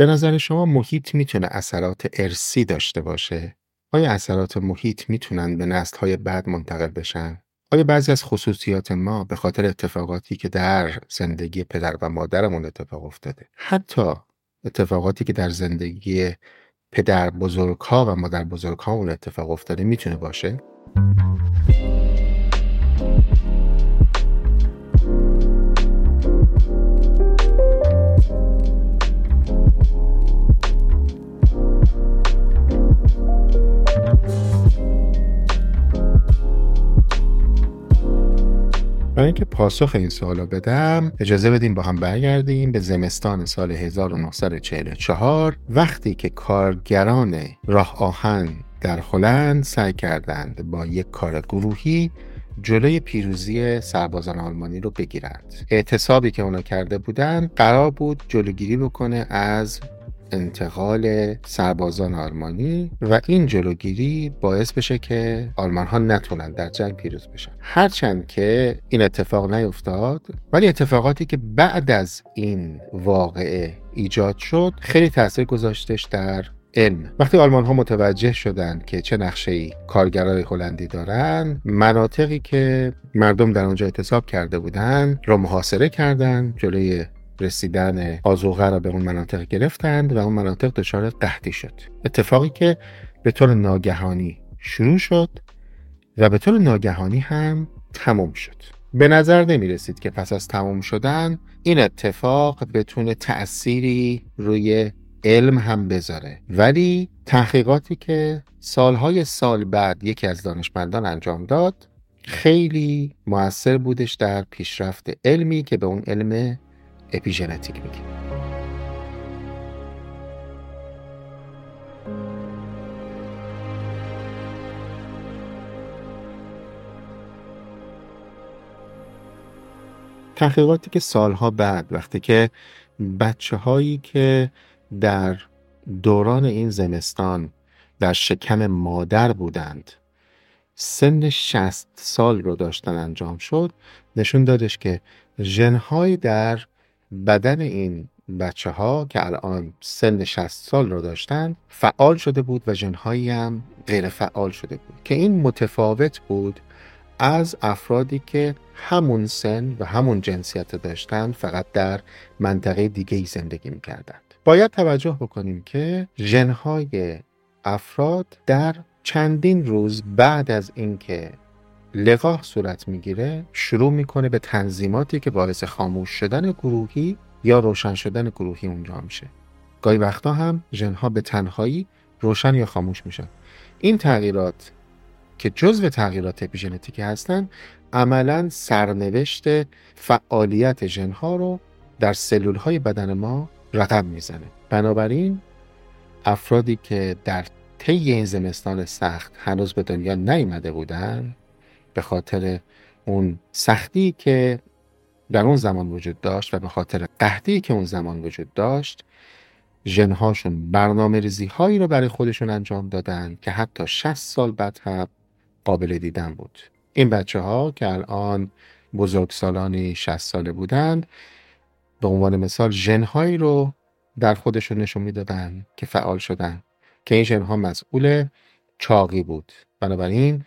به نظر شما محیط می‌تونه اثرات ارسی داشته باشه؟ آیا اثرات محیط می‌تونن به نسل‌های بعد منتقل بشن؟ آیا بعضی از خصوصیات ما به خاطر اتفاقاتی که در زندگی پدر و مادرمون اتفاق افتاده حتی اتفاقاتی که در زندگی پدر بزرگها و مادر بزرگها اون اتفاق افتاده می‌تونه باشه؟ برای اینکه پاسخ این سوال بدم اجازه بدیم با هم برگردیم به زمستان سال 1944 وقتی که کارگران راه آهن در هلند سعی کردند با یک کار گروهی جلوی پیروزی سربازان آلمانی رو بگیرند. اعتصابی که اونا کرده بودند قرار بود جلوگیری بکنه از انتقال سربازان آلمانی و این جلوگیری باعث بشه که آلمان ها نتونن در جنگ پیروز بشن. هرچند که این اتفاق نیفتاد ولی اتفاقاتی که بعد از این واقعه ایجاد شد خیلی تاثیر گذاشتش در علم. وقتی آلمان ها متوجه شدند که چه نقشه ای کارگرای هلندی دارن مناطقی که مردم در آنجا اعتصاب کرده بودند را محاصره کردند جلوی رسیدن آزوغه را به اون مناطق گرفتند و اون مناطق دچار قحطی شد. اتفاقی که به طور ناگهانی شروع شد و به طور ناگهانی هم تمام شد. به نظر نمی رسید که پس از تمام شدن این اتفاق بتونه تأثیری روی علم هم بذاره. ولی تحقیقاتی که سالهای سال بعد یکی از دانشمندان انجام داد خیلی موثر بودش در پیشرفت علمی که به اون علم اپیژنتیک میگیم. تحقیقاتی که سالها بعد وقتی که بچه هایی که در دوران این زمستان در شکم مادر بودند سن 60 سال رو داشتن انجام شد نشون دادش که ژنهایی در بدن این بچه ها که الان سن 60 سال رو داشتن فعال شده بود و ژنهایی هم غیر فعال شده بود. که این متفاوت بود از افرادی که همون سن و همون جنسیت داشتن فقط در منطقه دیگه ای زندگی می‌کردند. باید توجه بکنیم که ژنهای افراد در چندین روز بعد از اینکه لقاح صورت می‌گیره شروع می‌کنه به تنظیماتی که باعث خاموش شدن گروهی یا روشن شدن گروهی اونجا میشه. گاهی وقتا هم ژنها به تنهایی روشن یا خاموش میشن. این تغییرات که جزو تغییرات اپیژنتیکی هستن عملا سرنوشت فعالیت ژنها رو در سلول های بدن ما رقم می‌زنه. بنابراین افرادی که در طی این زمستان سخت هنوز به دنیا نیامده بودن به خاطر اون سختی که در اون زمان وجود داشت و به خاطر قحطی که اون زمان وجود داشت ژنهاشون برنامه ریزی هایی رو برای خودشون انجام دادن که حتی 60 سال بعد هم قابل دیدن بود. این بچه ها که الان بزرگ سالانی 60 ساله بودند به عنوان مثال ژنهایی رو در خودشون نشون می‌دادن که فعال شدن. که این ژنها مسئول چاقی بود. بنابراین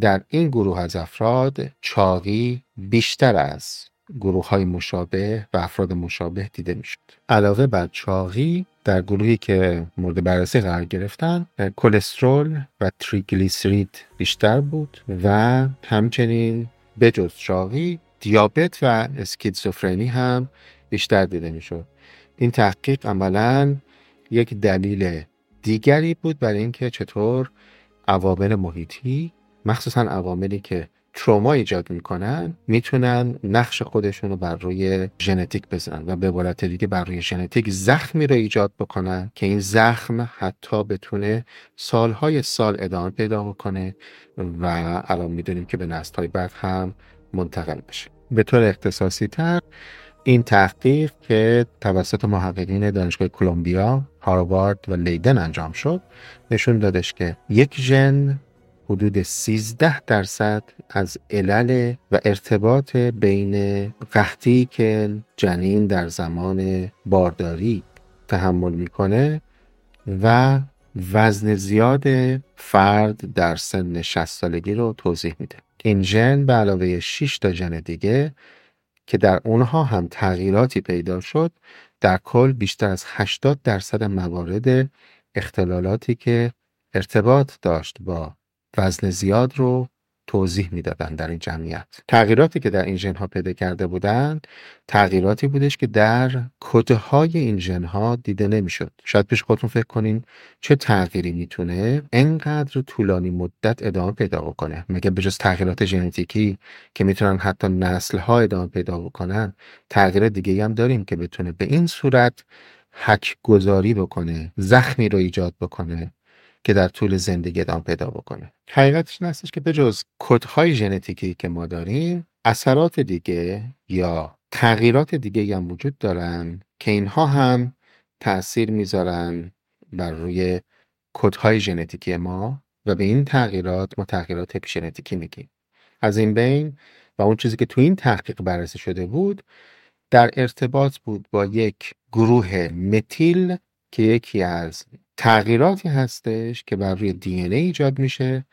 در این گروه از افراد چاقی بیشتر از گروه های مشابه و افراد مشابه دیده می شد. علاوه بر چاقی در گروهی که مورد بررسی قرار گرفتن کلسترول و تریگلیسرید بیشتر بود و همچنین بجز چاقی دیابت و اسکیزوفرنی هم بیشتر دیده می شد. این تحقیق عملا یک دلیل دیگری بود برای اینکه چطور عوامل محیطی مخصوصا عواملی که تروما ایجاد می‌کنن می‌تونن نقش خودشون رو بر روی ژنتیک بزنن و به عبارت دیگه بر روی ژنتیک زخمی رو ایجاد بکنن که این زخم حتی بتونه سالهای سال ادامه پیدا بکنه و الان می‌دونیم که به نسلهای بعد هم منتقل بشه. به طور اختصاصی تر این تحقیق که توسط محققین دانشگاه کلمبیا، هاروارد و لیدن انجام شد نشون دادش که یک ژن حدود 13 درصد از علل و ارتباط بین قحطی که جنین در زمان بارداری تحمل می‌کنه و وزن زیاد فرد در سن 60 سالگی رو توضیح میده. این ژن به علاوه 6 تا ژن دیگه که در اونها هم تغییراتی پیدا شد در کل بیشتر از 80 درصد موارد اختلالاتی که ارتباط داشت با وزن زیاد رو توضیح می‌دادن در این جمعیت. تغییراتی که در این ژن ها پیدا کرده بودند تغییراتی بودش که در کده های این ژن ها دیده نمی‌شد. شاید پیش خودتون فکر کنین چه تغییری می‌تونه انقدر طولانی مدت ادامه پیدا بکنه. مگه به جز تغییرات ژنتیکی که می‌تونن حتی نسل ها ادامه پیدا بکنن تغییر دیگه هم داریم که بتونه به این صورت حک گذاری بکنه زخمی رو ایجاد بکنه. که در طول زندگی ادامه پیدا بکنه. حقیقتش این هستش که به جز کدهای ژنتیکی که ما داریم اثرات دیگه یا تغییرات دیگه هم وجود دارن که اینها هم تاثیر می‌ذارن بر روی کدهای ژنتیکی ما و به این تغییرات ما تغییرات اپیژنتیکی میگیم. از این بین و اون چیزی که تو این تحقیق بررسی شده بود در ارتباط بود با یک گروه متیل که یکی از تغییراتی هستش که بر روی دی ای ایجاد میشه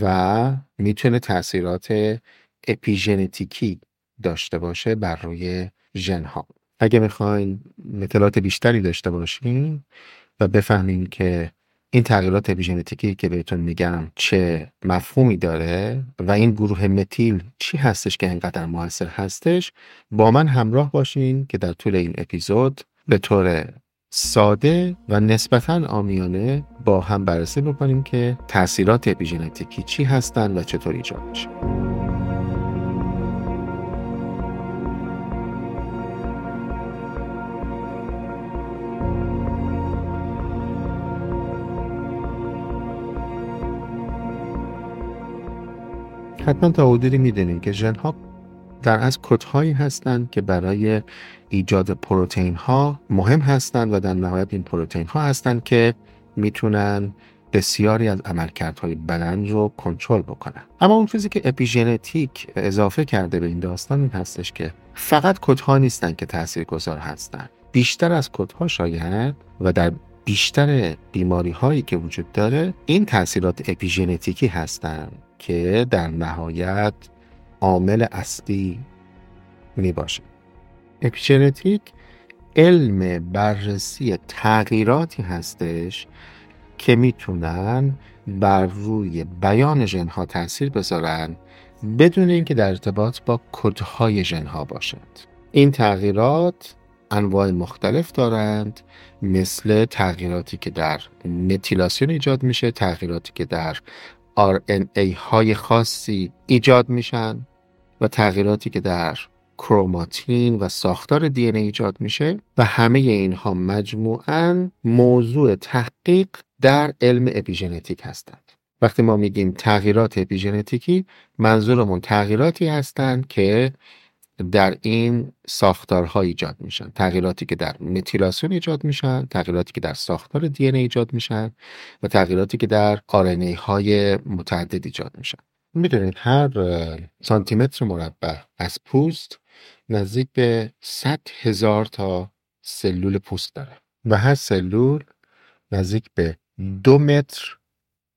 و می‌تونه تاثیرات اپیژنتیکی داشته باشه بر روی ژن ها اگه می‌خواین اطلاعات بیشتری داشته باشیم و بفهمیم که این تغییرات اپیژنتیکی که بهتون میگم چه مفهومی داره و این گروه متیل چی هستش که انقدر موثر هستش با من همراه باشین که در طول این اپیزود به طور ساده و نسبتا آمیانه با هم بررسی بکنیم که تاثیرات اپیژنتیکی چی هستند و چطور ایجاد میشه. حتما تا حدودی می‌دونید که ژنها در از کدهایی هستند که برای ایجاد پروتئین ها مهم هستند و در نهایت این پروتئین ها هستند که می‌تونن بسیاری از عملکردهای بدن رو کنترل بکنن. اما اون چیزی که اپیژنتیک اضافه کرده به این داستان این هستش که فقط کدها نیستن که تاثیرگذار هستند بیشتر از کدها شاید و در بیشتر بیماری هایی که وجود داره این تاثیرات اپیژنتیکی هستند که در نهایت عامل اصلی می باشه. اپیژنتیک علم بررسی تغییراتی هستش که می‌تونن بر روی بیان ژنها تاثیر بذارن بدون اینکه در ارتباط با کدهای ژنها باشند. این تغییرات انواع مختلف دارند مثل تغییراتی که در متیلاسیون ایجاد میشه تغییراتی که در RNA های خاصی ایجاد میشن. و تغییراتی که در کروماتین و ساختار دی ایجاد میشه و همه اینها مجموعاً موضوع تحقیق در علم اپیژنتیک هستند. وقتی ما میگیم تغییرات اپیژنتیکی منظورمون تغییراتی هستند که در این ساختارها ایجاد میشن تغییراتی که در متیلاسیون ایجاد میشن تغییراتی که در ساختار دی ایجاد میشن و تغییراتی که در آرنی های متعدد ایجاد میشن می‌دونید هر سانتیمتر مربع از پوست نزدیک به 100 هزار تا سلول پوست داره و هر سلول نزدیک به دو متر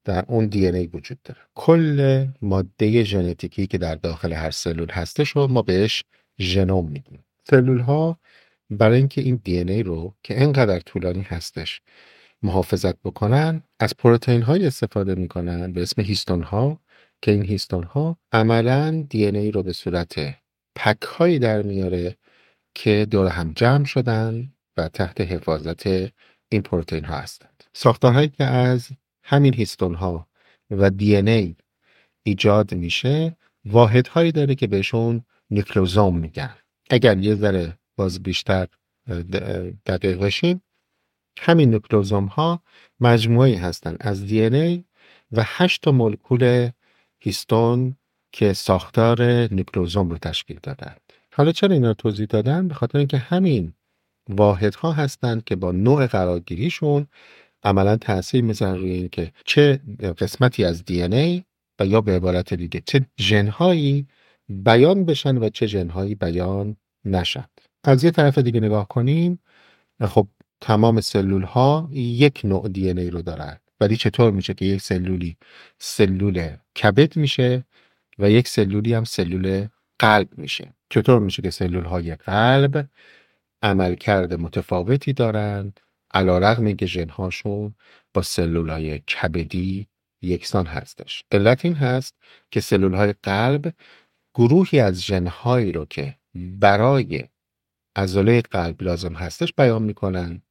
در اون دی ای وجود داره. کل ماده ژنتیکی که در داخل هر سلول هستش رو ما بهش ژنوم میگیم. سلول ها برای اینکه این دی ای رو که انقدر طولانی هستش محافظت بکنن از پروتئین های استفاده می‌کنن به اسم هیستون ها که این هیستون ها عملا دی ای رو به صورت پک هایی در میاره که دور هم جمع شدن و تحت حفاظت این پروتئین ها هستند. ساختارهایی که از همین هیستون ها و دی ای ایجاد میشه واحدهایی داره که بهشون نیکلوزوم میگن. اگر یه ذره باز بیشتر دقیق بشیم همین نیکلوزوم ها مجموعی هستند از دی ای و هشت تا مولکول هیستون که ساختار نیکلوزوم رو تشکیل دادند. حالا چرا اینا رو توضیح دادن؟ به خاطر اینکه همین واحدها هستند که با نوع قرارگیریشون عملا تاثیر می‌ذارن روی اینکه چه قسمتی از دی ای و یا به عبارت دیگه چه ژنهایی بیان بشن و چه ژنهایی بیان نشند از یه طرف دیگه نگاه کنیم خب تمام سلول ها یک نوع دی ای رو دارن. ولی چطور میشه که یک سلولی سلول کبد میشه و یک سلولی هم سلول قلب میشه؟ چطور میشه که سلول های قلب عملکرد متفاوتی دارند علا رقم که ژنهاشون با سلول های کبدی یکسان هستش؟ علت این هست که سلول های قلب گروهی از ژنهایی رو که برای عضله قلب لازم هستش بیان می‌کنن.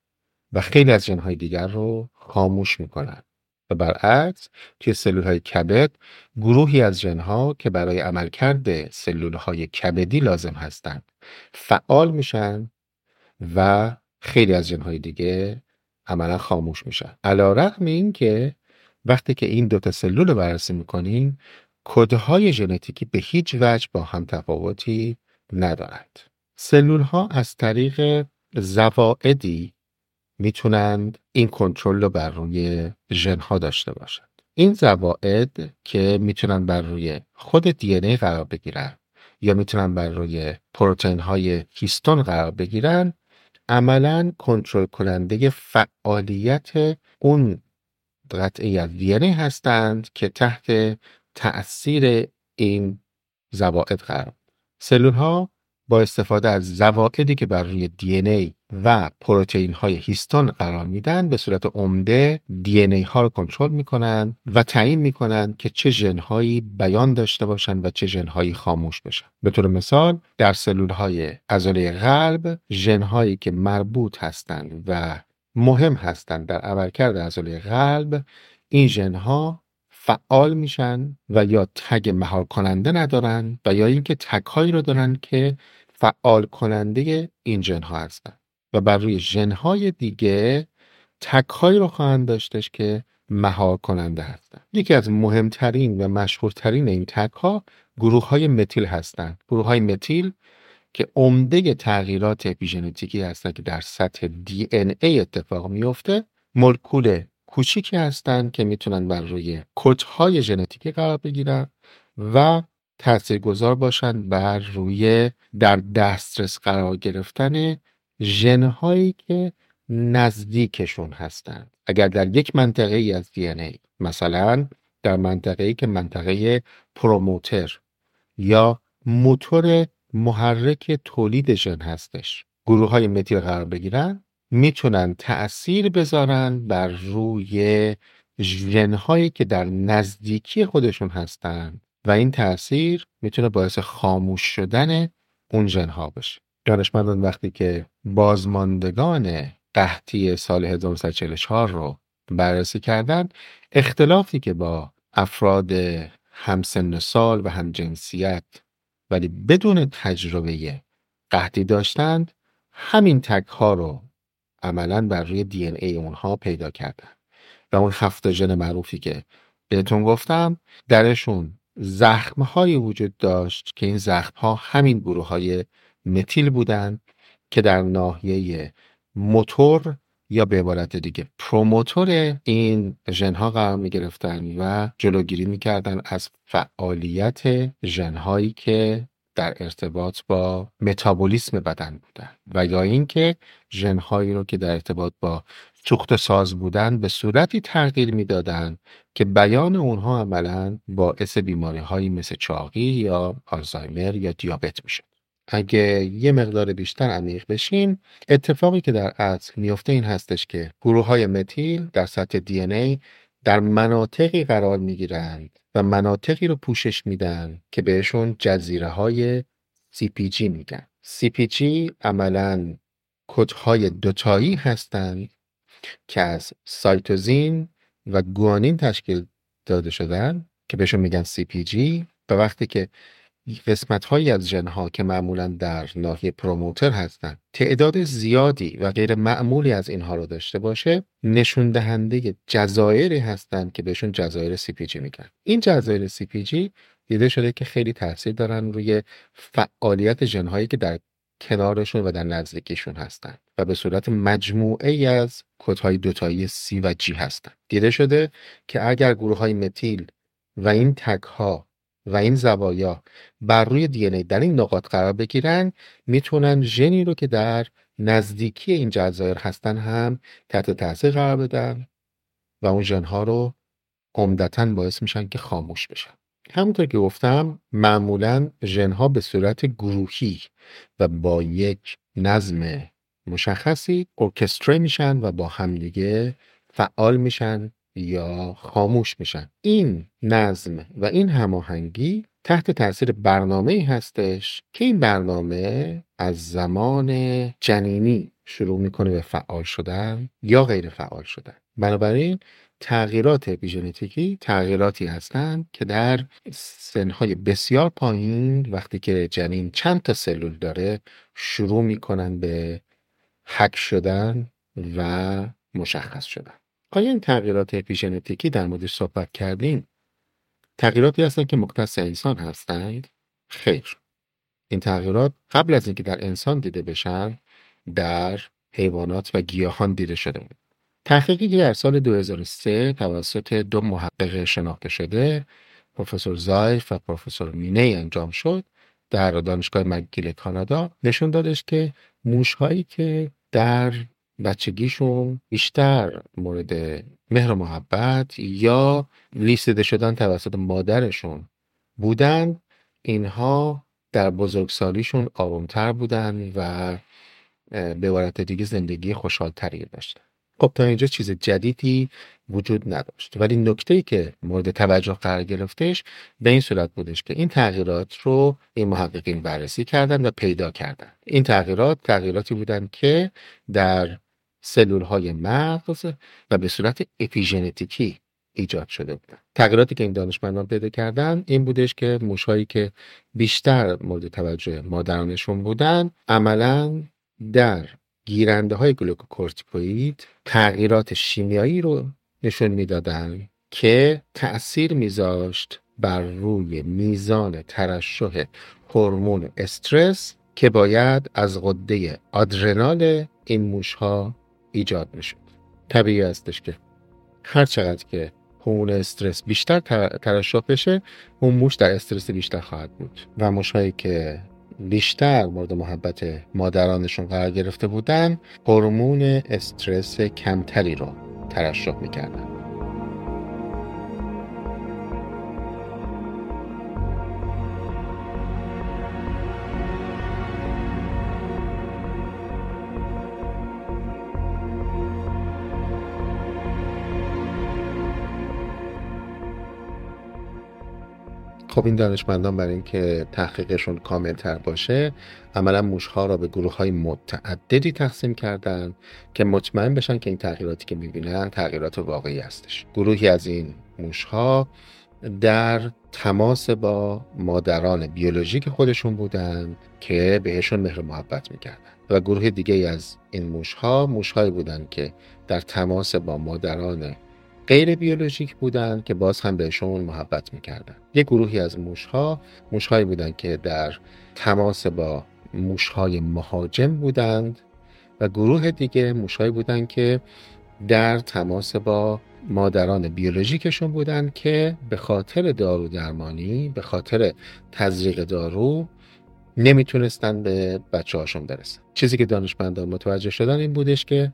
و خیلی از ژنهای دیگر رو خاموش می‌کنن. و برعکس توی سلول های کبد گروهی از ژنها که برای عملکرد سلول های کبدی لازم هستند فعال میشن و خیلی از ژنهای دیگه عملا خاموش میشن. علا رقم این که وقتی که این دوتا سلول رو بررسی می‌کنیم کدهای ژنتیکی به هیچ وجه با هم تفاوتی ندارند. سلول ها از طریق زوائدی می‌تونند این کنترل رو بر روی ژن ها داشته باشند. این زوائد که می‌تونن بر روی خود دی ای قرار بگیرن یا می‌تونن بر روی پروتئین های هیستون قرار بگیرن عملا کنترل کننده فعالیت اون قطعی از دی هستند که تحت تأثیر این زوائد قرار. سلول ها با استفاده از زوائدی که بر روی دی ای و پروتئین های هیستون قرار میدن به صورت عمده دی ای ها رو کنترل می‌کنن و تعیین می‌کنن که چه ژن هایی بیان داشته باشن و چه ژن هایی خاموش بشن. به طور مثال در سلول های عضله قلب ژن هایی که مربوط هستند و مهم هستند در عملکرد عضله قلب این ژن ها فعال میشن و یا تگ مهار کننده ندارن و یا اینکه تگ هایی رو دارن که فعال کننده این ژن ها هستن. و بر روی ژن های دیگه تک هایی رو خواهند داشتش که مهار کننده هستن. یکی از مهمترین و مشهورترین این تک ها گروه های متیل هستند گروه های متیل که عمده تغییرات اپیژنتیکی هستند که در سطح دی ای اتفاق میفته مولکول کوچیکی هستند که می‌تونن بر روی های ژنتیکی قرار بگیرن و تاثیرگذار باشند بر روی در دسترس قرار گرفتن ژنهایی که نزدیکشون هستند اگر در یک منطقه ای از دی مثلا در منطقه ای که منطقه پروموتر یا موتور محرک تولید ژن هستش گروه های متیل قرار بگیرن می‌تونن تأثیر بذارن بر روی ژنهایی که در نزدیکی خودشون هستن و این تأثیر می‌تونه باعث خاموش شدن اون ژنها بشه. دانشمندان وقتی که بازماندگان قحطی سال 1944 رو بررسی کردن اختلافی که با افراد همسن سال و همجنسیت ولی بدون تجربه قحطی داشتند همین تک ها رو عملا بر روی دی ای اونها پیدا کردن. و اون هفت ژن معروفی که بهتون گفتم درشون زخم های وجود داشت که این زخم ها همین گروه های متیل بودن که در ناحیه موتور یا به عبارت دیگه پروموتور این ژنها قرار می گرفتن و جلوگیری می کردن از فعالیت ژنهایی که در ارتباط با متابولیسم بدن بودن و یا اینکه ژنهایی رو که در ارتباط با سوخت ساز بودن به صورتی تغییر می‌دادند که بیان اونها عملا باعث بیماری هایی مثل چاقی یا آلزایمر یا دیابت میشه اگه یه مقدار بیشتر عمیق بشیم اتفاقی که در اصل میفته این هستش که گروه های متیل در سطح دی ای در مناطقی قرار می‌گیرند و مناطقی رو پوشش میدن که بهشون جزیره های CPG میگن. CPG عملا کدهای دوتایی هستند که از سایتوزین و گوانین تشکیل داده شدن که بهشون میگن CPG و وقتی که قسمت هایی از ژنها که معمولا در ناحیه پروموتر هستند تعداد زیادی و غیر معمولی از اینها رو داشته باشه نشون دهنده جزایری هستند که بهشون جزایر CPG میگن. این جزایر CPG دیده شده که خیلی تاثیر دارن روی فعالیت ژنهایی که در کنارشون و در نزدیکیشون هستند و به صورت مجموعه ای از کدهای دوتایی C و G هستند. دیده شده که اگر گروه های متیل و این تک ها و این زوایا بر روی دی ای در این نقاط قرار بگیرن می‌تونن ژنی رو که در نزدیکی این جزایر هستن هم تحت تاثیر قرار بدن و اون ژنها رو عمدتا باعث میشن که خاموش بشن. همونطور که گفتم معمولا ژنها به صورت گروهی و با یک نظم مشخصی ارکستره میشن و با همدیگه فعال میشن. یا خاموش میشن این نظم و این هماهنگی تحت تاثیر برنامه هستش که این برنامه از زمان جنینی شروع می‌کنه به فعال شدن یا غیر فعال شدن. بنابراین تغییرات اپیژنتیکی تغییراتی هستند که در سنهای بسیار پایین وقتی که جنین چند تا سلول داره شروع می‌کنن به حک شدن و مشخص شدن. آیا این تغییرات اپیژنتیکی در موردش صحبت کردیم تغییراتی هستند که مختص انسان هستند؟ خیر. این تغییرات قبل از اینکه در انسان دیده بشن در حیوانات و گیاهان دیده شده بود. تحقیقی که در سال 2003 توسط دو محقق شناخته شده پروفسور زایف و پروفسور مینه انجام شد در دانشگاه مگیل کانادا نشون دادش که موشهایی که در بچگیشون بیشتر مورد مهر و محبت یا لیستده شدن توسط مادرشون بودن اینها در بزرگسالیشون آرومتر بودن و به عبارت دیگه زندگی خوشحالتری داشتن. خب تا اینجا چیز جدیدی وجود نداشت. ولی نکته ای که مورد توجه قرار گرفتش به این صورت بودش که این تغییرات رو این محققین بررسی کردن و پیدا کردن. این تغییرات تغییراتی بودن که در سلول های مغز و به صورت اپیژنتیکی ایجاد شده بودن. تغییراتی که این دانشمندان پیدا کردن این بودش که موشهایی که بیشتر مورد توجه مادرانشون بودن عملا در گیرنده های گلوکوکورتیکوید تغییرات شیمیایی رو نشون می‌دادن که تأثیر میذاشت بر روی میزان ترشح هورمون استرس که باید از غده آدرنال این موشها ایجاد می‌شد. طبیعی هستش که هر چقدر که هورمون استرس بیشتر ترشح بشه اون موش در استرس بیشتر خواهد بود. و موشهایی که بیشتر مورد محبت مادرانشون قرار گرفته بودن هورمون استرس کمتری رو ترشح می‌کردن. خب این دانشمندان برای اینکه تحقیقشون کاملتر باشه عملا موشها را به گروه های متعددی تقسیم کردن که مطمئن بشن که این تغییراتی که می‌بینن تغییرات واقعی هستش. گروهی از این موشها در تماس با مادران بیولوژیک خودشون بودند که بهشون مهر محبت می‌کردن. و گروه دیگه از این موشها موشهایی بودند که در تماس با مادران غیر بیولوژیک بودن که باز هم بهشون محبت می‌کردن. یک گروهی از موشها موشهایی بودن که در تماس با موشهای مهاجم بودند و گروه دیگه موشهایی بودن که در تماس با مادران بیولوژیکشون بودن که به خاطر دارو درمانی به خاطر تزریق دارو نمی‌تونستن به بچه هاشون برسن. چیزی که دانشمندان متوجه شدن این بودش که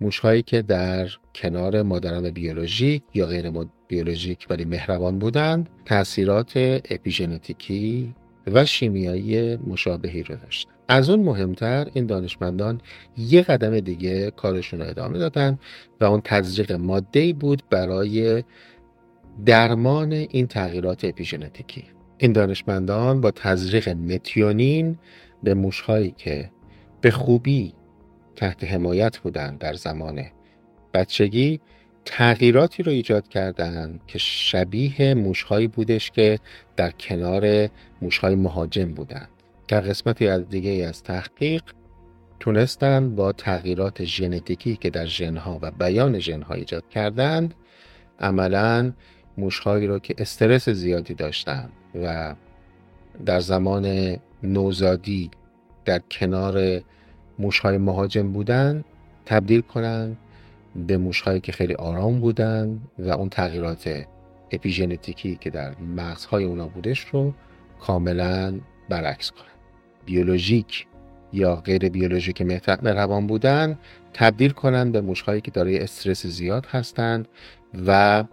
موشهایی که در کنار مادران بیولوژیک یا غیر بیولوژیک ولی مهربان بودند تاثیرات اپیژنتیکی و شیمیایی مشابهی رو داشتن از اون مهمتر این دانشمندان یه قدم دیگه کارشون رو ادامه دادن و اون تزریق ماده بود برای درمان این تغییرات اپیژنتیکی. این دانشمندان با تزریق متیونین به موشهایی که به خوبی تحت حمایت بودن در زمان بچگی تغییراتی رو ایجاد کردن که شبیه موشهایی بودش که در کنار موشهای مهاجم بودند. در قسمتی از دیگه از تحقیق تونستن با تغییرات ژنتیکی که در ژنها و بیان ژنها ایجاد کردند عملا موشهایی رو که استرس زیادی داشتن و در زمان نوزادی در کنار موشهای مهاجم بودن تبدیل کنن به موشهایی که خیلی آرام بودن و اون تغییرات اپیژنتیکی که در مغزهای اونا بودش رو کاملا برعکس کنن. بیولوژیک یا غیر بیولوژیک مهربان بودن تبدیل کنن به موشهایی که دارای استرس زیاد هستند و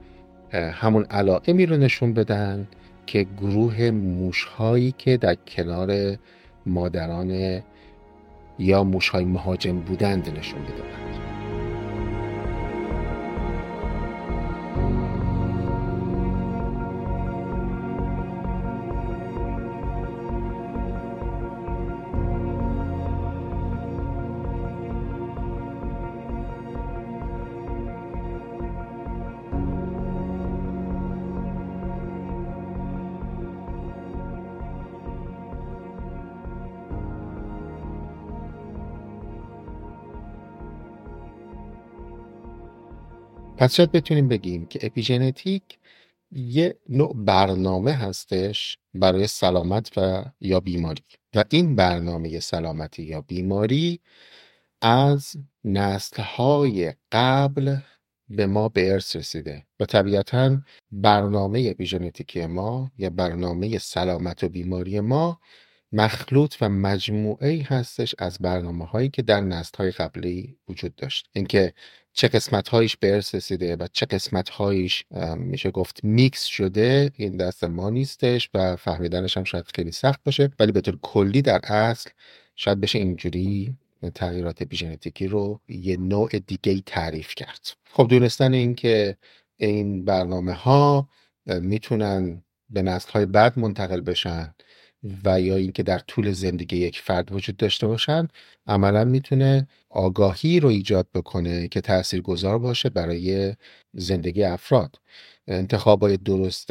همون علائمی رو نشون بدن که گروه موشهایی که در کنار مادران یا موشهای مهاجم بودند نشون می‌دادند پس شاید بتونیم بگیم که اپیژنتیک یه نوع برنامه هستش برای سلامت و یا بیماری. و این برنامه سلامتی یا بیماری از نسلهای قبل به ما به ارث رسیده و طبیعتا برنامه اپیژنتیکی ما یا برنامه سلامت و بیماری ما مخلوط و مجموعه هستش از برنامه هایی که در نسل های قبلی وجود داشت. اینکه چه قسمت هایش ارث رسیده و چه قسمت هایش میشه گفت میکس شده این دست ما نیستش و فهمیدنش هم شاید خیلی سخت باشه. ولی به طور کلی در اصل شاید بشه اینجوری تغییرات اپیژنتیکی رو یه نوع دیگه تعریف کرد. خب دونستن این که این برنامه ها می‌تونن به نسل های بعد منتقل بشن و یا اینکه در طول زندگی یک فرد وجود داشته باشن عملا می‌تونه آگاهی رو ایجاد بکنه که تأثیر گذار باشه برای زندگی افراد. انتخابای درست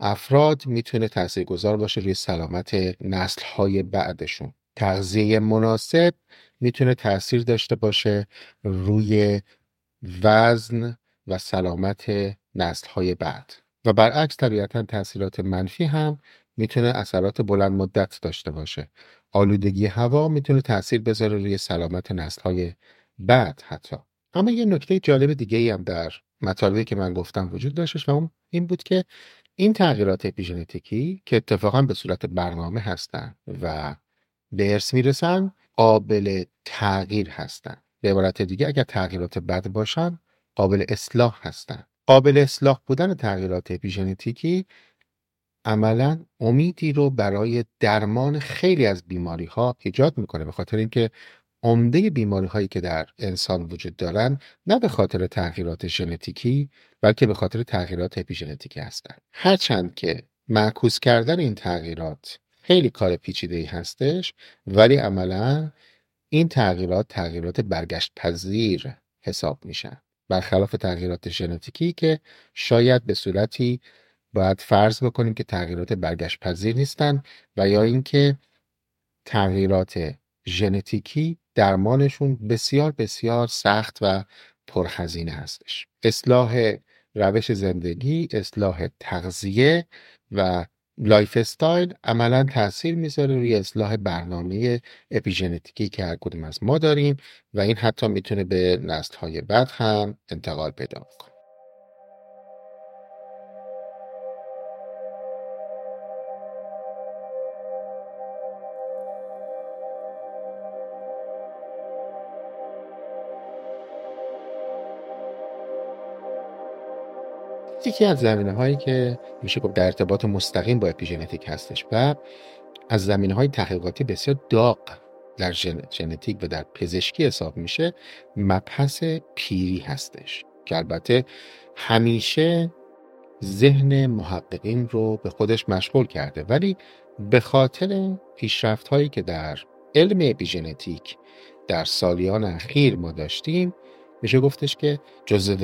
افراد می‌تونه تأثیر گذار باشه روی سلامت نسل های بعدشون. تغذیه مناسب می‌تونه تأثیر داشته باشه روی وزن و سلامت نسل های بعد. و برعکس طبیعتا تاثیرات منفی هم می‌تونه اثرات بلند مدت داشته باشه. آلودگی هوا می‌تونه تاثیر بذاره روی سلامت نسل های بعد حتی. اما یه نکته جالب دیگه ای هم در مطالبی که من گفتم وجود داشتش و اون این بود که این تغییرات اپیژنتیکی که اتفاقا به صورت برنامه هستن و به ارث می‌رسن قابل تغییر هستن. به عبارت دیگه اگر تغییرات بد باشن قابل اصلاح هستن. قابل اصلاح بودن تغییرات اپیژنتیکی عملا امیدی رو برای درمان خیلی از بیماری ها ایجاد می‌کنه به خاطر اینکه عمده بیماری هایی که در انسان وجود دارن نه به خاطر تغییرات ژنتیکی بلکه به خاطر تغییرات اپیژنتیکی هستند هرچند که معکوس کردن این تغییرات خیلی کار پیچیده ای هستش ولی عملا این تغییرات تغییرات برگشت پذیر حساب میشن. برخلاف تغییرات ژنتیکی که شاید به صورتی باید فرض بکنیم که تغییرات برگشت پذیر نیستن و یا اینکه تغییرات ژنتیکی درمانشون بسیار بسیار سخت و پرهزینه هستش. اصلاح روش زندگی اصلاح تغذیه و lifestyle عملا تاثیر می‌ذاره روی اصلاح برنامه اپیژنتیکی که هر کدوم از ما داریم و این حتی می‌تونه به نسل های بعد هم انتقال پیدا کنه یکی از زمینه هایی که میشه گفت در ارتباط مستقیم با اپیژنتیک هستش و از زمینه های تحقیقاتی بسیار داغ در ژنتیک و در پزشکی حساب میشه مبحث پیری هستش که البته همیشه ذهن محققین رو به خودش مشغول کرده. ولی به خاطر پیشرفت هایی که در علم اپیژنتیک در سالیان اخیر ما داشتیم میشه گفتش که جزو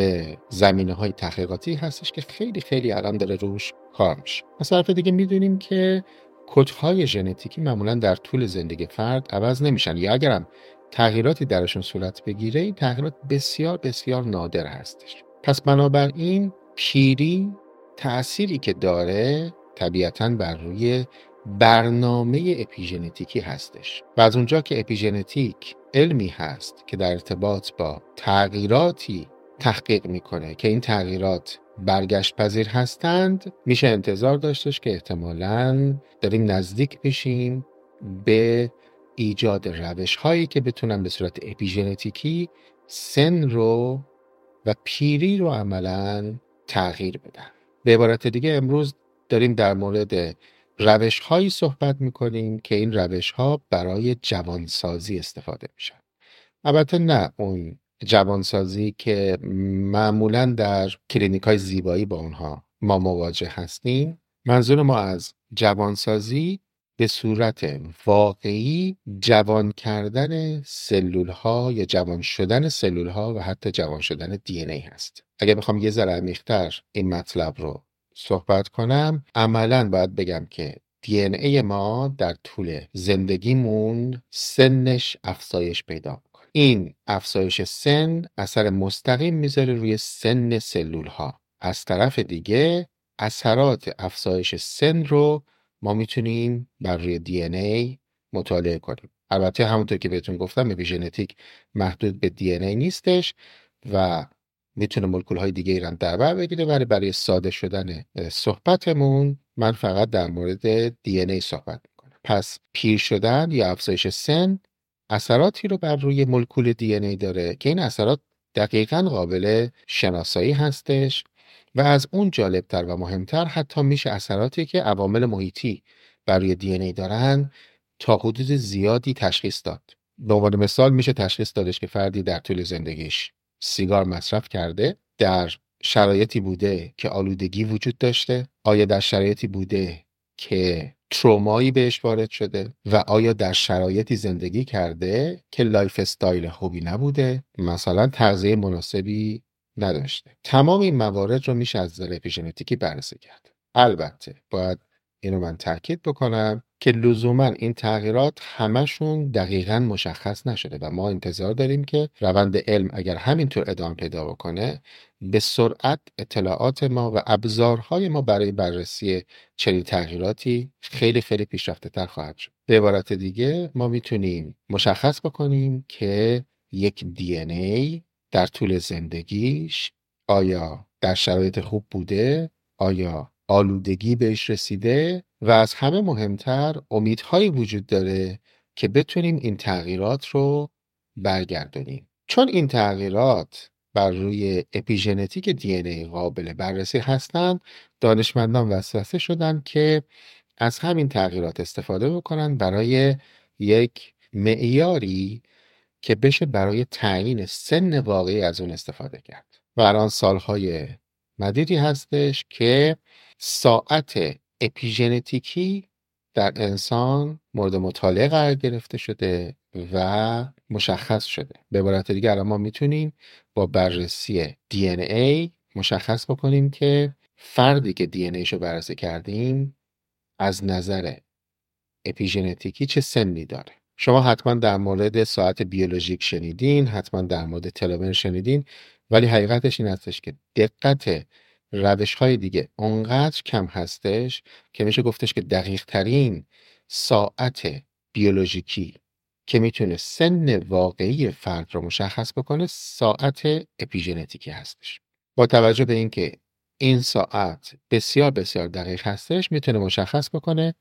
زمینه های تحقیقاتی هستش که خیلی خیلی الان داره روش کار میشه. از طرف دیگه می‌دونیم که کدهای ژنتیکی معمولا در طول زندگی فرد عوض نمیشن. یا اگرم تغییراتی درشون صورت بگیره این تغییرات بسیار بسیار نادر هستش. پس بنابراین پیری تأثیری که داره طبیعتا بر روی برنامه اپیژنتیکی هستش. و از اونجا که اپیژنتیک علمی هست که در ارتباط با تغییراتی تحقیق می‌کنه که این تغییرات برگشت پذیر هستند میشه انتظار داشتش که احتمالا داریم نزدیک میشیم به ایجاد روش هایی که بتونن به صورت اپیژنتیکی سن رو و پیری رو عملا تغییر بدن. به عبارت دیگه امروز داریم در مورد روش هایی صحبت می‌کنیم که این روش ها برای جوانسازی استفاده میشن. البته نه اون جوانسازی که معمولا در کلینیک های زیبایی با اونها ما مواجه هستیم منظور ما از جوانسازی به صورت واقعی جوان کردن سلول ها یا جوان شدن سلول ها و حتی جوان شدن دی ای هست. اگر بخوام یه ذره عمیق‌تر این مطلب رو صحبت کنم عملا باید بگم که دی ای ما در طول زندگیمون سنش افزایش پیدا می‌کنه. این افزایش سن اثر مستقیم می‌ذاره روی سن سلول ها از طرف دیگه اثرات افزایش سن رو ما می‌تونیم بر روی دی ای مطالعه کنیم. البته همونطور که بهتون گفتم اپیژنتیک محدود به دی ای نیستش و می‌تونه مولکول های دیگه ایران در بر بگیره ولی برای ساده شدن صحبتمون من فقط در مورد دی ای صحبت می‌کنم. پس پیر شدن یا افزایش سن اثراتی رو بر روی مولکول دی ای داره که این اثرات دقیقا قابل شناسایی هستش و از اون جالبتر و مهمتر حتی میشه اثراتی که عوامل محیطی بر روی دی ان ای دارن تا حدود زیادی تشخیص داد. به عنوان مثال میشه تشخیص دادش که فردی در طول زندگیش سیگار مصرف کرده در شرایطی بوده که آلودگی وجود داشته؟ آیا در شرایطی بوده که ترومایی بهش وارد شده؟ و آیا در شرایطی زندگی کرده که lifestyle خوبی نبوده؟ مثلا تغذیه مناسبی نداشته. تمام این موارد رو میشه از نظر اپیژنتیکی بررسی کرد. البته باید اینو من تاکید بکنم که لزوما این تغییرات همشون دقیقا مشخص نشده و ما انتظار داریم که روند علم اگر همینطور ادامه پیدا بکنه به سرعت اطلاعات ما و ابزارهای ما برای بررسی چنین تغییراتی خیلی خیلی پیشرفته تر خواهد شد. به عبارت دیگه ما می‌تونیم مشخص بکنیم که یک دی ای در طول زندگیش آیا در شرایط خوب بوده آیا آلودگی بهش رسیده و از همه مهمتر امیدهایی وجود داره که بتونیم این تغییرات رو برگردونیم. چون این تغییرات بر روی اپیژنتیک دی ای قابل بررسی هستند دانشمندان وسوسه شدن که از همین تغییرات استفاده بکنن برای یک معیاری که بشه برای تعیین سن واقعی از اون استفاده کرد. و الان سالهای مدیدی هستش که ساعت اپیژنتیکی در انسان مورد مطالعه قرار گرفته شده و مشخص شده. به عبارت دیگر ما می‌تونیم با بررسی دی ای مشخص بکنیم که فردی که دی ایش رو بررسی کردیم از نظر اپیژنتیکی چه سنی داره. شما حتما در مورد ساعت بیولوژیک شنیدین حتما در مورد تلومر شنیدین ولی حقیقتش این هستش که دقت روش های دیگه. اونقدر کم هستش که میشه گفتش که دقیق ترین ساعت بیولوژیکی که می‌تونه سن واقعی فرد رو مشخص بکنه ساعت اپیژنتیکی هستش. با توجه به اینکه این ساعت بسیار بسیار دقیق هستش می‌تونه مشخص بکنه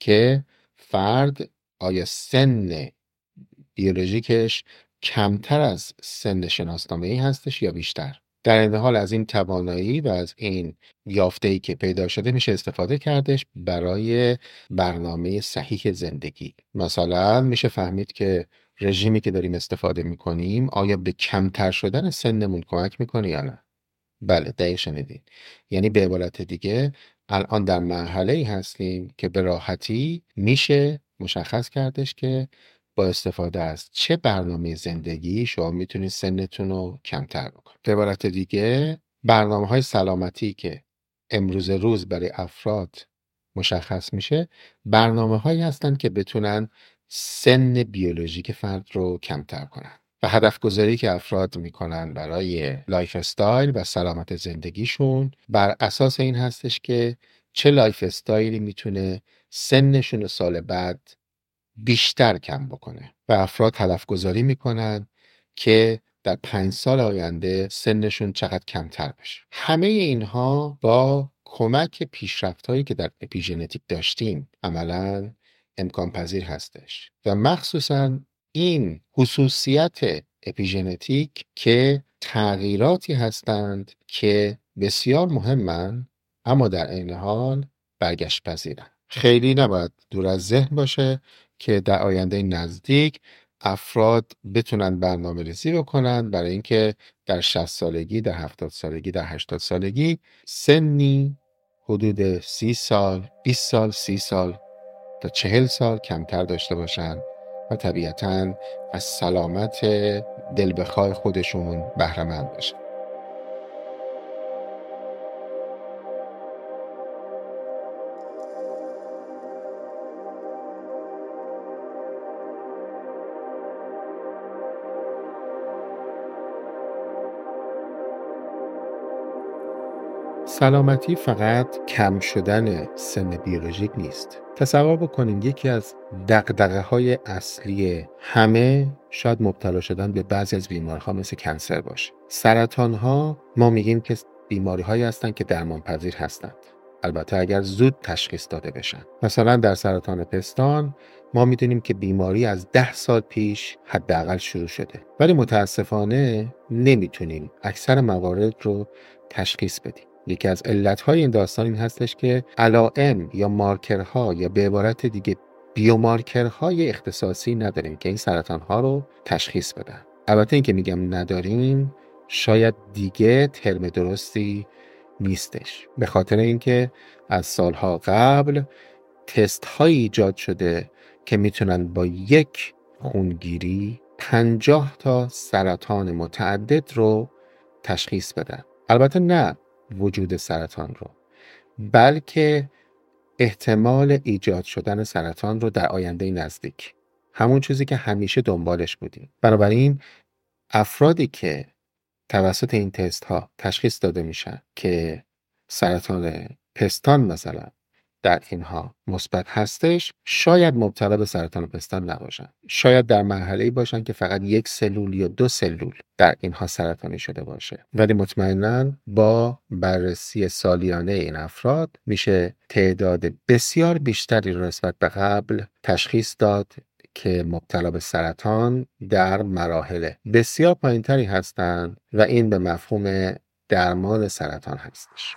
که فرد آیا سن بیولوژیکش کمتر از سن شناسنامه ای هستش یا بیشتر. در این حال از این توانایی و از این یافته ای که پیدا شده میشه استفاده کردش برای برنامه صحیح زندگی. مثلا میشه فهمید که رژیمی که داریم استفاده می‌کنیم آیا به کمتر شدن سنمون کمک می‌کنه یا نه؟ بله دقیق شنیدین. یعنی به عبارت دیگه الان در مرحله ای هستیم که به راحتی میشه مشخص کردش که با استفاده از چه برنامه زندگی شما می‌تونید سنتون رو کمتر بکنید به عبارت دیگه برنامه های سلامتی که امروز روز برای افراد مشخص میشه برنامه هایی هستند که بتونن سن بیولوژیک فرد رو کمتر کنن و هدف گذاری که افراد می‌کنن برای lifestyle و سلامت زندگیشون بر اساس این هستش که چه lifestyle ی می‌تونه سنشون سال بعد بیشتر کم بکنه و افراد هدف گذاری می‌کنن که در پنج سال آینده سنشون چقدر کمتر بشه. همه اینها با کمک پیشرفت هایی که در اپیژنتیک داشتیم عملا امکان پذیر هستش و مخصوصا این خصوصیت اپیژنتیک که تغییراتی هستند که بسیار مهمن اما در عین حال برگشت پذیرن. خیلی نباید دور از ذهن باشه که در آینده نزدیک افراد بتونن برنامه ریزی بکنن برای اینکه در 60 سالگی در 70 سالگی در 80 سالگی سنی حدود 30 سال 20 سال 30 سال تا 40 سال کمتر داشته باشن و طبیعتا از سلامت دل بخواه خودشون بهرهمند باشن سلامتی فقط کم شدن سن بیولوژیک نیست. تصور بکنید یکی از دقدقه های اصلی همه شاید مبتلا شدن به بعضی از بیماریها مثل کنسر باشه. سرطان ها ما میگیم که بیماری هایی هستند که درمان پذیر هستند. البته اگر زود تشخیص داده بشن مثلا در سرطان پستان ما می‌دونیم که بیماری از ده سال پیش حداقل شروع شده ولی متاسفانه نمی‌تونیم اکثر موارد رو تشخیص بدیم یکی از علتهای این داستان این هستش که علائم یا مارکرها یا به عبارت دیگه بیومارکرهای اختصاصی نداریم که این سرطانها رو تشخیص بدن. البته این که میگم نداریم شاید دیگه ترم درستی نیستش. به خاطر اینکه از سالها قبل تست های ایجاد شده که می‌تونن با یک خونگیری پنجاه تا سرطان متعدد رو تشخیص بدن. البته نه. وجود سرطان رو بلکه احتمال ایجاد شدن سرطان رو در آینده نزدیک. همون چیزی که همیشه دنبالش بودیم. بنابراین افرادی که توسط این تست ها تشخیص داده میشن که سرطان پستان مثلا در اینها مثبت هستش شاید مبتلا به سرطان پستان نباشن شاید در مرحله باشن که فقط یک سلول یا دو سلول در اینها سرطانی شده باشه ولی مطمئنا با بررسی سالیانه این افراد میشه تعداد بسیار بیشتری نسبت به قبل تشخیص داد که مبتلا به سرطان در مراحل بسیار پایینتری هستند و این به مفهوم درمان سرطان هستش.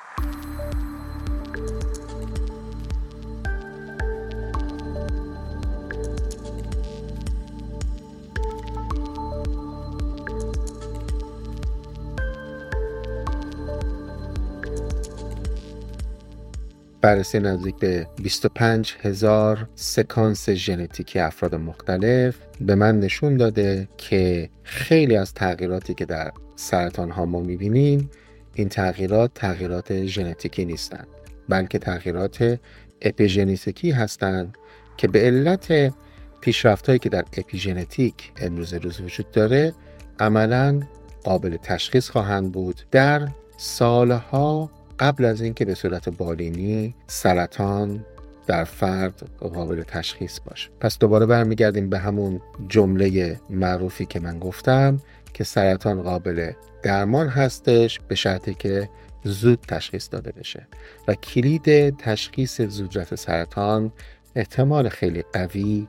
بررسی نزدیک به 25 هزار سکانس ژنتیکی افراد مختلف به من نشون داده که خیلی از تغییراتی که در سرطان ها ما می‌بینیم این تغییرات تغییرات ژنتیکی نیستند بلکه تغییرات اپیژنتیکی هستند که به علت پیشرفت هایی که در اپیژنتیک امروز روز وجود داره عملا قابل تشخیص خواهند بود. در سالها قبل از اینکه به صورت بالینی سرطان در فرد قابل تشخیص باشه. پس دوباره برمیگردیم به همون جمله معروفی که من گفتم که سرطان قابل درمان هستش به شرطی که زود تشخیص داده بشه. و کلید تشخیص زودرس سرطان احتمال خیلی قوی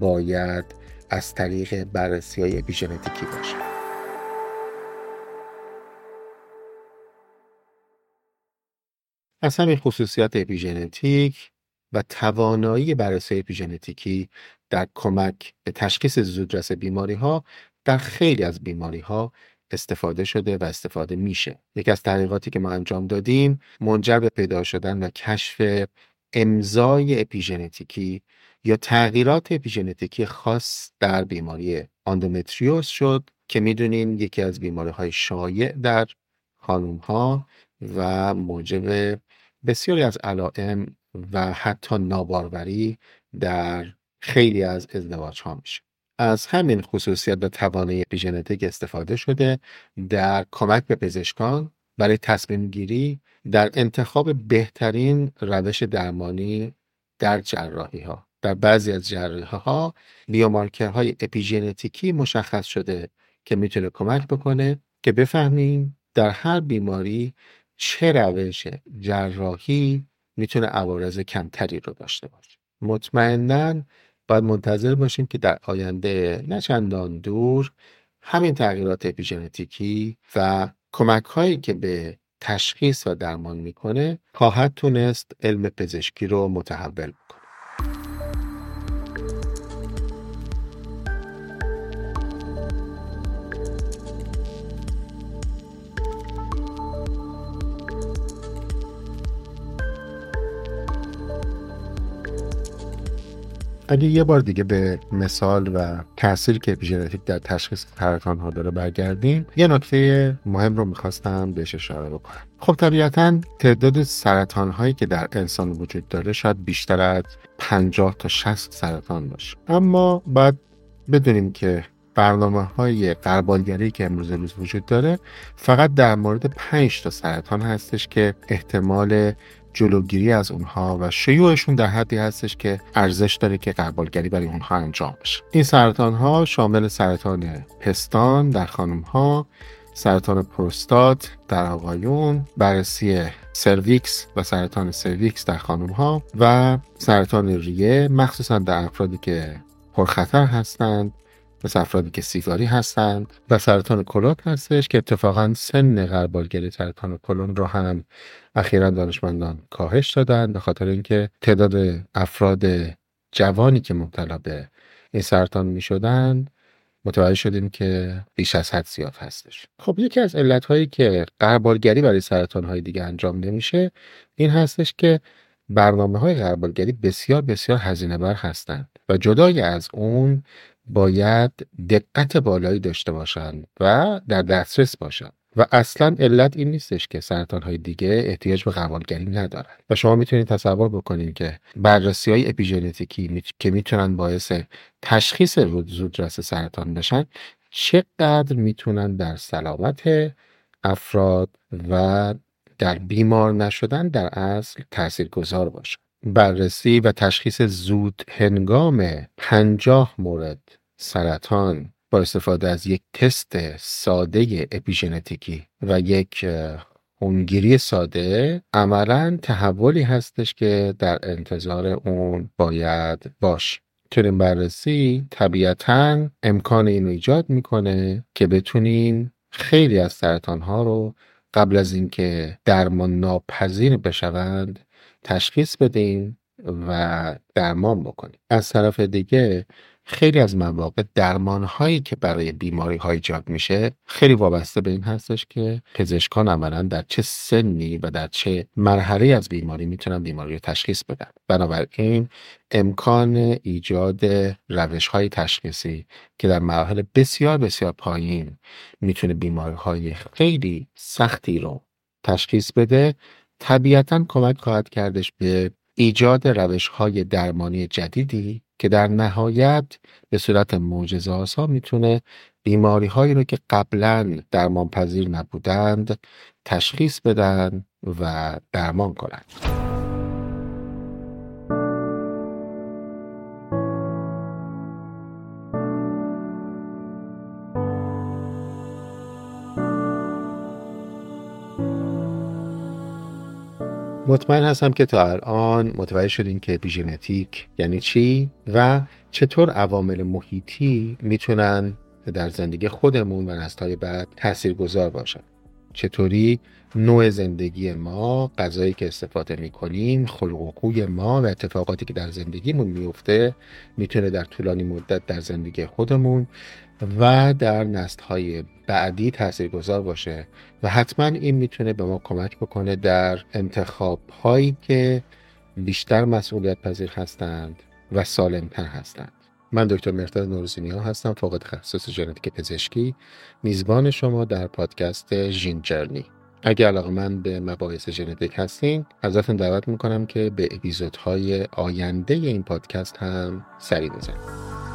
باید از طریق بررسی های باشه. از همین خصوصیات اپیژنتیک و توانایی بررسی اپیژنتیکی در کمک به تشخیص زودرس بیماری ها در خیلی از بیماری ها استفاده شده و استفاده میشه. یکی از تحقیقاتی که ما انجام دادیم منجر به پیدا شدن و کشف امضای اپیژنتیکی یا تغییرات اپیژنتیکی خاص در بیماری آندومتریوس شد که می‌دونیم یکی از بیماری های شایع در خانوم ها و موجب بسیاری از علائم و حتی ناباروری در خیلی از ازدواج ها میشه. از همین خصوصیت و توانایی اپیژنتیک استفاده شده در کمک به پزشکان برای تصمیم گیری در انتخاب بهترین روش درمانی در جراحی ها در بعضی از جراحی ها های اپیژنتیکی مشخص شده که می‌تونه کمک بکنه که بفهمیم در هر بیماری چه روش جراحی می‌تونه عوارض کمتری رو داشته باشه؟ مطمئنا باید منتظر باشیم که در آینده نه چندان دور همین تغییرات اپیژنتیکی و کمک هایی که به تشخیص و درمان می‌کنه خواهد تونست علم پزشکی رو متحول اگه یه بار دیگه به مثال و تاثیر که اپیژنتیک در تشخیص سرطان ها داره برگردیم یه نکته مهم رو می‌خواستم بهش اشاره بکنم. خب طبیعتا تعداد سرطان هایی که در انسان وجود داره شاید بیشتر از 50 تا 60 سرطان باشه. اما باید بدونیم که برنامه های قربالگری که امروز روز وجود داره فقط در مورد 5 تا سرطان هستش که احتمال جلوگیری از اونها و شیوعشون در حدی هستش که ارزش داره که قربالگری برای اونها انجام بشه. این سرطان ها شامل سرطان پستان در خانم ها سرطان پروستات در آقایون بررسی سرویکس و سرطان سرویکس در خانم ها و سرطان ریه مخصوصا در افرادی که پرخطر هستند مثل افرادی که سیگاری هستند و سرطان کلون هستش که اتفاقا سن غربالگری سرطان کلون رو هم اخیرا دانشمندان کاهش دادن به خاطر اینکه تعداد افراد جوانی که مبتلا به این سرطان می شدن متوجه شدیم که بیش از حد زیاد هستش. خب یکی از علتهایی که قربالگری برای سرطان های دیگه انجام نمیشه این هستش که برنامه های قربالگری بسیار بسیار هزینه بر هستند و جدای از اون باید دقت بالایی داشته باشند و در دسترس باشند. و اصلا علت این نیستش که سرطان های دیگه احتیاج به قوالگری ندارن و شما می‌تونید تصور بکنید که بررسی های اپیژنتیکی که می‌تونن باعث تشخیص زودرس سرطان بشن چقدر می‌تونن در سلامت افراد و در بیمار نشدن در اصل تاثیرگذار باشن بررسی و تشخیص زود هنگام پنجاه مورد سرطان با استفاده از یک تست ساده اپیژنتیکی و یک اونگیری ساده عملا تحولی هستش که در انتظار اون باید باش. چنین بررسی طبیعتا امکان اینو ایجاد می‌کنه که بتونین خیلی از سرطان ها رو قبل از اینکه درمان ناپذیر بشوند تشخیص بدین و درمان بکنیم. از طرف دیگه خیلی از مواقع درمان هایی که برای بیماری های ایجاد میشه خیلی وابسته به این هستش که پزشکان عملا در چه سنی و در چه مرحله از بیماری می‌تونن بیماری رو تشخیص بدن. بنابراین امکان ایجاد روش های تشخیصی که در مراحل بسیار بسیار پایین می‌تونه بیماری های خیلی سختی رو تشخیص بده طبیعتا کمک خواهد کردش به ایجاد روش های درمانی جدیدی که در نهایت به صورت معجزه آسا می‌تونه بیماری هایی رو که قبلا درمان پذیر نبودند تشخیص بدن و درمان کنند. مطمئن هستم که تا الان متوجه شدین که اپیژنتیک یعنی چی و چطور عوامل محیطی می‌تونن در زندگی خودمون و نسل‌های بعد تاثیرگذار باشن. چطوری نوع زندگی ما غذایی که استفاده می‌کنیم خلق و خوی ما و اتفاقاتی که در زندگیمون میفته می‌تونه در طولانی مدت در زندگی خودمون و در نسل های بعدی تاثیرگذار باشه و حتما این می‌تونه به ما کمک بکنه در انتخاب هایی که بیشتر مسئولیت پذیر هستند و سالمتر هستند. من دکتر مرتضی نورزینی ها هستم فوق تخصص ژنتیک پزشکی. میزبان شما در پادکست ژین جرنی. اگر علاقه من به مباحث ژنتیک هستین ازتون دعوت می‌کنم که به اپیزودهای آینده این پادکست هم سری بزنید.